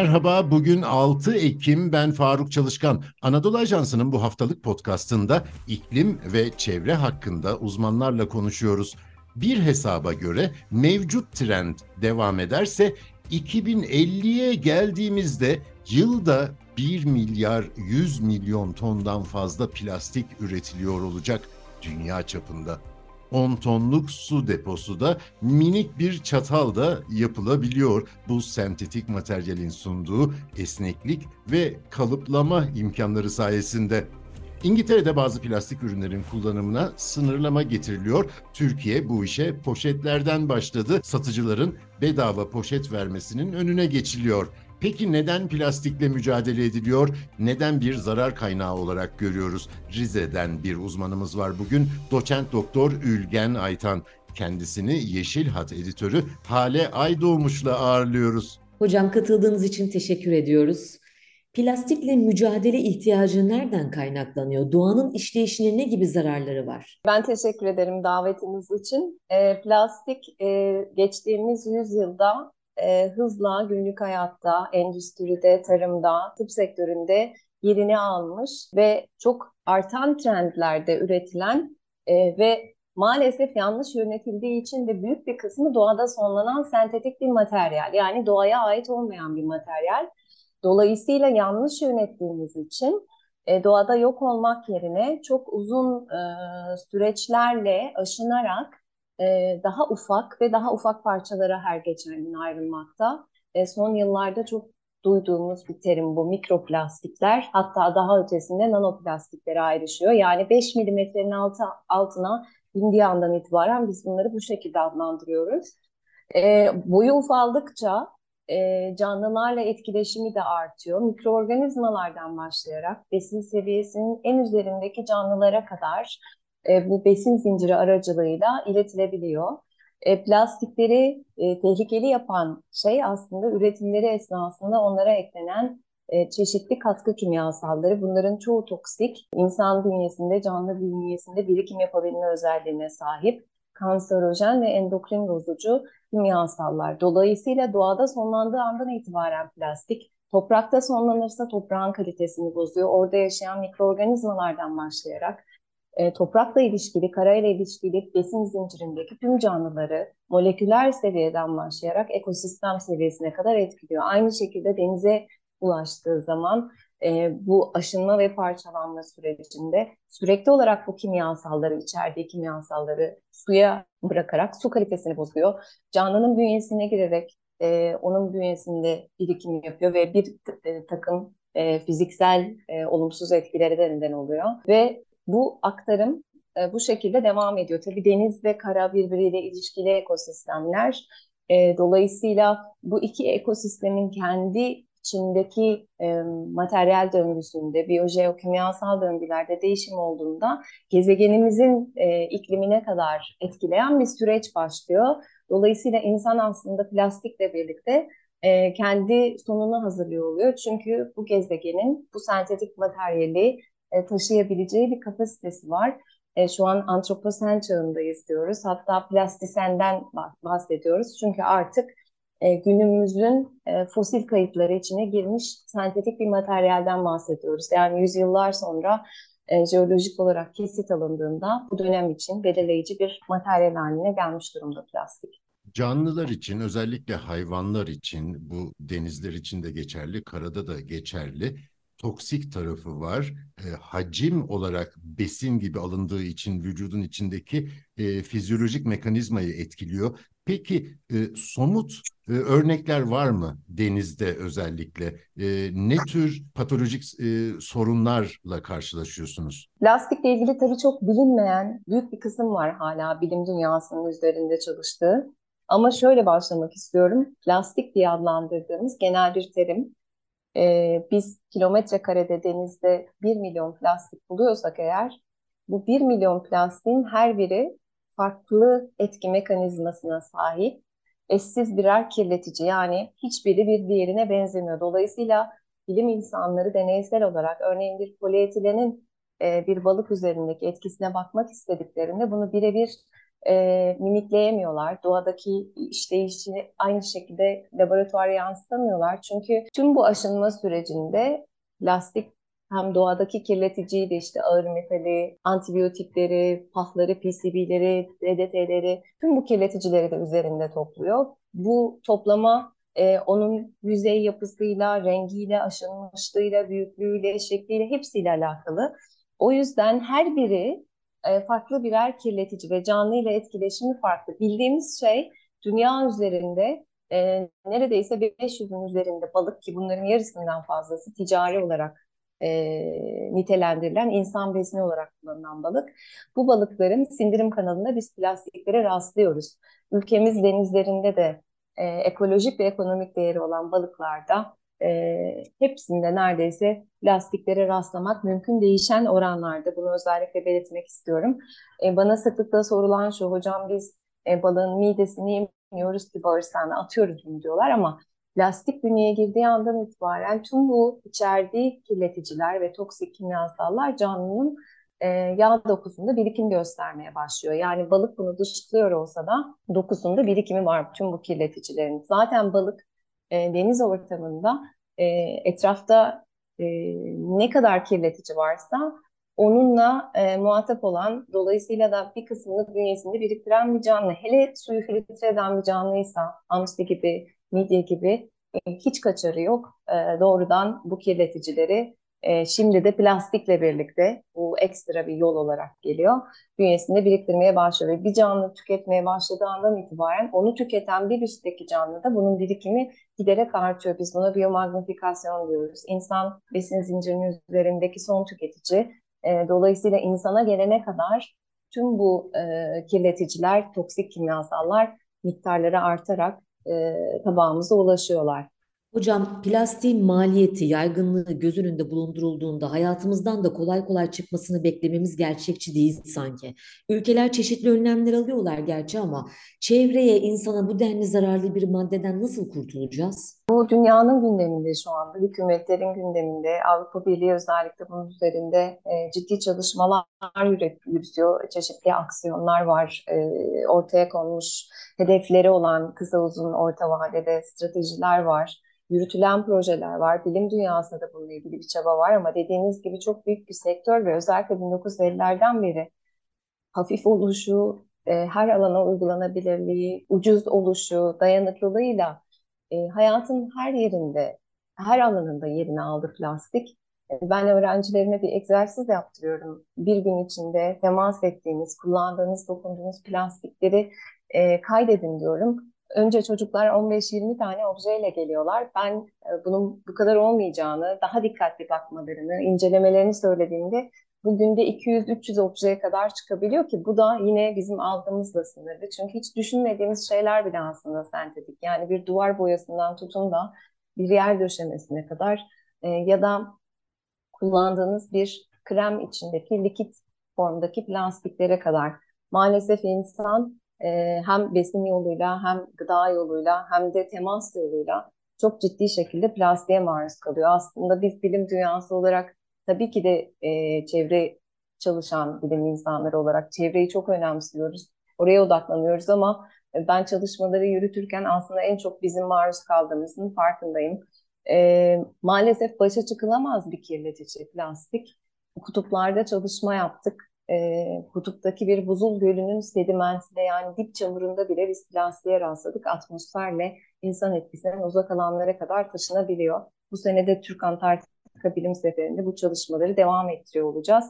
Merhaba, bugün 6 Ekim, ben Faruk Çalışkan. Anadolu Ajansı'nın bu haftalık podcastında iklim ve çevre hakkında uzmanlarla konuşuyoruz. Bir hesaba göre mevcut trend devam ederse 2050'ye geldiğimizde yılda 1 milyar 100 milyon tondan fazla plastik üretiliyor olacak dünya çapında. 10 tonluk su deposu da minik bir çatal da yapılabiliyor. Bu sentetik materyalin sunduğu esneklik ve kalıplama imkanları sayesinde. İngiltere'de bazı plastik ürünlerin kullanımına sınırlama getiriliyor. Türkiye bu işe poşetlerden başladı. Satıcıların bedava poşet vermesinin önüne geçiliyor. Peki neden plastikle mücadele ediliyor? Neden bir zarar kaynağı olarak görüyoruz? Rize'den bir uzmanımız var bugün. Doçent Doktor Ülgen Aytan. Kendisini Yeşil Hat editörü Hale Aydoğmuş'la ağırlıyoruz. Hocam katıldığınız için teşekkür ediyoruz. Plastikle mücadele ihtiyacı nereden kaynaklanıyor? Doğanın işleyişine ne gibi zararları var? Ben teşekkür ederim davetiniz için. E, plastik e, geçtiğimiz yüzyılda e, hızla günlük hayatta, endüstride, tarımda, tıp sektöründe yerini almış ve çok artan trendlerde üretilen e, ve maalesef yanlış yönetildiği için de büyük bir kısmı doğada sonlanan sentetik bir materyal. Yani doğaya ait olmayan bir materyal. Dolayısıyla yanlış yönettiğimiz için e, doğada yok olmak yerine çok uzun e, süreçlerle aşınarak e, daha ufak ve daha ufak parçalara her geçen gün ayrılmakta. E, son yıllarda çok duyduğumuz bir terim bu mikroplastikler hatta daha ötesinde nanoplastiklere ayrışıyor. Yani 5 milimetrenin altı, altına indiği andan itibaren biz bunları bu şekilde adlandırıyoruz. E, boyu ufaldıkça e, canlılarla etkileşimi de artıyor. Mikroorganizmalardan başlayarak besin seviyesinin en üzerindeki canlılara kadar e, bu besin zinciri aracılığıyla iletilebiliyor. E, plastikleri e, tehlikeli yapan şey aslında üretimleri esnasında onlara eklenen e, çeşitli katkı kimyasalları. Bunların çoğu toksik, insan bünyesinde, canlı bünyesinde birikim yapabilme özelliğine sahip kanserojen ve endokrin bozucu kimyasallar. Dolayısıyla doğada sonlandığı andan itibaren plastik toprakta sonlanırsa toprağın kalitesini bozuyor. Orada yaşayan mikroorganizmalardan başlayarak e, toprakla ilişkili, karayla ilişkili besin zincirindeki tüm canlıları moleküler seviyeden başlayarak ekosistem seviyesine kadar etkiliyor. Aynı şekilde denize ulaştığı zaman e, bu aşınma ve parçalanma sürecinde sürekli olarak bu kimyasalları, içerdiği kimyasalları suya bırakarak su kalitesini bozuyor. Canlının bünyesine girerek e, onun bünyesinde birikim yapıyor ve bir e, takım e, fiziksel e, olumsuz etkilere de neden oluyor. Ve bu aktarım e, bu şekilde devam ediyor. Tabii deniz ve kara birbiriyle ilişkili ekosistemler. E, dolayısıyla bu iki ekosistemin kendi içindeki e, materyal döngüsünde, biyojeokimyasal döngülerde değişim olduğunda gezegenimizin e, iklimine kadar etkileyen bir süreç başlıyor. Dolayısıyla insan aslında plastikle birlikte e, kendi sonunu hazırlıyor oluyor. Çünkü bu gezegenin bu sentetik materyali e, taşıyabileceği bir kapasitesi var. E, şu an antroposen çağındayız diyoruz. Hatta plastisenden bahsediyoruz. Çünkü artık e, günümüzün e, fosil kayıtları içine girmiş sentetik bir materyalden bahsediyoruz. Yani yüzyıllar sonra e, jeolojik olarak kesit alındığında bu dönem için belirleyici bir materyal haline gelmiş durumda plastik. Canlılar için özellikle hayvanlar için bu denizler için de geçerli, karada da geçerli toksik tarafı var. E, hacim olarak besin gibi alındığı için vücudun içindeki e, fizyolojik mekanizmayı etkiliyor. Peki e, somut e, örnekler var mı denizde özellikle? E, ne tür patolojik e, sorunlarla karşılaşıyorsunuz? Plastikle ilgili tabii çok bilinmeyen büyük bir kısım var hala bilim dünyasının üzerinde çalıştığı. Ama şöyle başlamak istiyorum. Plastik diye adlandırdığımız genel bir terim e, biz kilometre karede denizde 1 milyon plastik buluyorsak eğer bu 1 milyon plastiğin her biri farklı etki mekanizmasına sahip eşsiz birer kirletici yani hiçbiri bir diğerine benzemiyor. Dolayısıyla bilim insanları deneysel olarak örneğin bir polietilenin e, bir balık üzerindeki etkisine bakmak istediklerinde bunu birebir e, mimikleyemiyorlar. Doğadaki işleyişini aynı şekilde laboratuvara yansıtamıyorlar. Çünkü tüm bu aşınma sürecinde plastik hem doğadaki kirleticiyi de işte ağır metali, antibiyotikleri, pafları, PCB'leri, DDT'leri, tüm bu kirleticileri de üzerinde topluyor. Bu toplama e, onun yüzey yapısıyla, rengiyle, aşınmışlığıyla, büyüklüğüyle, şekliyle hepsiyle alakalı. O yüzden her biri e, farklı birer kirletici ve canlı ile etkileşimi farklı. Bildiğimiz şey dünya üzerinde e, neredeyse 500'ün üzerinde balık ki bunların yarısından fazlası ticari olarak e, nitelendirilen insan besini olarak kullanılan balık. Bu balıkların sindirim kanalında biz plastiklere rastlıyoruz. Ülkemiz denizlerinde de e, ekolojik ve ekonomik değeri olan balıklarda e, hepsinde neredeyse plastiklere rastlamak mümkün değişen oranlarda. Bunu özellikle belirtmek istiyorum. E, bana sıklıkla sorulan şu, hocam biz e, balığın midesini yemiyoruz ki bağırsağına atıyoruz mu diyorlar ama plastik bünyeye girdiği andan itibaren tüm bu içerdiği kirleticiler ve toksik kimyasallar canlının e, yağ dokusunda birikim göstermeye başlıyor. Yani balık bunu dışlıyor olsa da dokusunda birikimi var tüm bu kirleticilerin. Zaten balık e, deniz ortamında e, etrafta e, ne kadar kirletici varsa onunla e, muhatap olan dolayısıyla da bir kısmını bünyesinde biriktiren bir canlı. Hele suyu filtre eden bir canlıysa hamsi gibi, midye gibi e, hiç kaçarı yok. E, doğrudan bu kirleticileri e, şimdi de plastikle birlikte bu ekstra bir yol olarak geliyor. Bünyesinde biriktirmeye başlıyor ve bir canlı tüketmeye başladığı andan itibaren onu tüketen bir üstteki canlı da bunun birikimi giderek artıyor. Biz buna biyomagnifikasyon diyoruz. İnsan besin zincirinin üzerindeki son tüketici. E, dolayısıyla insana gelene kadar tüm bu e, kirleticiler, toksik kimyasallar miktarları artarak e, tabağımıza ulaşıyorlar. Hocam plastiğin maliyeti, yaygınlığı göz önünde bulundurulduğunda hayatımızdan da kolay kolay çıkmasını beklememiz gerçekçi değil sanki. Ülkeler çeşitli önlemler alıyorlar gerçi ama çevreye, insana bu denli zararlı bir maddeden nasıl kurtulacağız? Bu dünyanın gündeminde şu anda, hükümetlerin gündeminde, Avrupa Birliği özellikle bunun üzerinde e, ciddi çalışmalar yürütüyor, çeşitli aksiyonlar var, e, ortaya konmuş hedefleri olan kısa uzun orta vadede stratejiler var yürütülen projeler var. Bilim dünyasında da bununla ilgili bir çaba var ama dediğiniz gibi çok büyük bir sektör ve özellikle 1950'lerden beri hafif oluşu, e, her alana uygulanabilirliği, ucuz oluşu, dayanıklılığıyla e, hayatın her yerinde, her alanında yerini aldı plastik. E, ben öğrencilerime bir egzersiz yaptırıyorum. Bir gün içinde temas ettiğiniz, kullandığınız, dokunduğunuz plastikleri e, kaydedin diyorum önce çocuklar 15-20 tane objeyle geliyorlar. Ben e, bunun bu kadar olmayacağını, daha dikkatli bakmalarını, incelemelerini söylediğimde bugün de 200-300 objeye kadar çıkabiliyor ki bu da yine bizim aldığımızla sınırlı. Çünkü hiç düşünmediğimiz şeyler bile aslında sentetik. Yani bir duvar boyasından tutun da bir yer döşemesine kadar e, ya da kullandığınız bir krem içindeki likit formdaki plastiklere kadar. Maalesef insan e, hem besin yoluyla hem gıda yoluyla hem de temas yoluyla çok ciddi şekilde plastiğe maruz kalıyor. Aslında biz bilim dünyası olarak tabii ki de e, çevre çalışan bilim insanları olarak çevreyi çok önemsiyoruz. Oraya odaklanıyoruz ama ben çalışmaları yürütürken aslında en çok bizim maruz kaldığımızın farkındayım. E, maalesef başa çıkılamaz bir kirletici plastik. Kutuplarda çalışma yaptık e, kutuptaki bir buzul gölünün sedimentinde yani dip çamurunda bile biz plastiğe rastladık. Atmosferle insan etkisinden uzak alanlara kadar taşınabiliyor. Bu sene de Türk Antarktika Bilim Seferi'nde bu çalışmaları devam ettiriyor olacağız.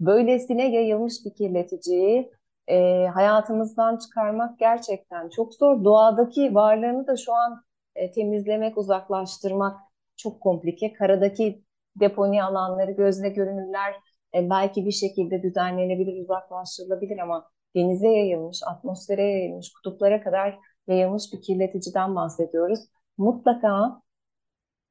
Böylesine yayılmış bir kirleticiyi e, hayatımızdan çıkarmak gerçekten çok zor. Doğadaki varlığını da şu an e, temizlemek, uzaklaştırmak çok komplike. Karadaki deponi alanları, gözle görünürler e, belki bir şekilde düzenlenebilir, uzaklaştırılabilir ama denize yayılmış, atmosfere yayılmış, kutuplara kadar yayılmış bir kirleticiden bahsediyoruz. Mutlaka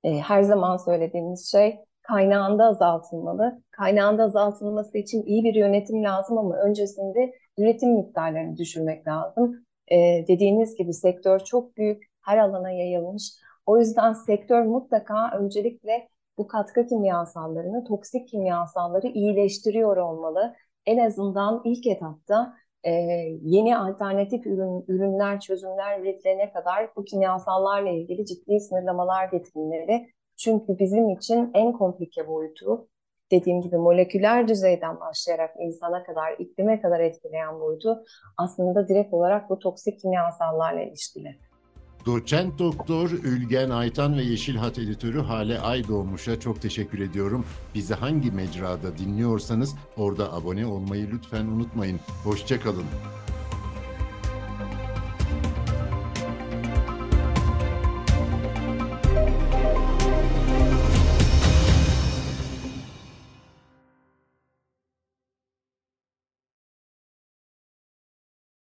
e, her zaman söylediğimiz şey kaynağında azaltılmalı. Kaynağında azaltılması için iyi bir yönetim lazım ama öncesinde üretim miktarlarını düşürmek lazım. E, dediğiniz gibi sektör çok büyük, her alana yayılmış. O yüzden sektör mutlaka öncelikle bu katkı kimyasallarını, toksik kimyasalları iyileştiriyor olmalı. En azından ilk etapta e, yeni alternatif ürün, ürünler, çözümler üretilene kadar bu kimyasallarla ilgili ciddi sınırlamalar getirilmeli. Çünkü bizim için en komplike boyutu dediğim gibi moleküler düzeyden başlayarak insana kadar, iklime kadar etkileyen boyutu aslında direkt olarak bu toksik kimyasallarla ilişkili. Doçent Doktor Ülgen Aytan ve Yeşil Hat Editörü Hale Aydoğmuş'a çok teşekkür ediyorum. Bizi hangi mecrada dinliyorsanız orada abone olmayı lütfen unutmayın. Hoşçakalın.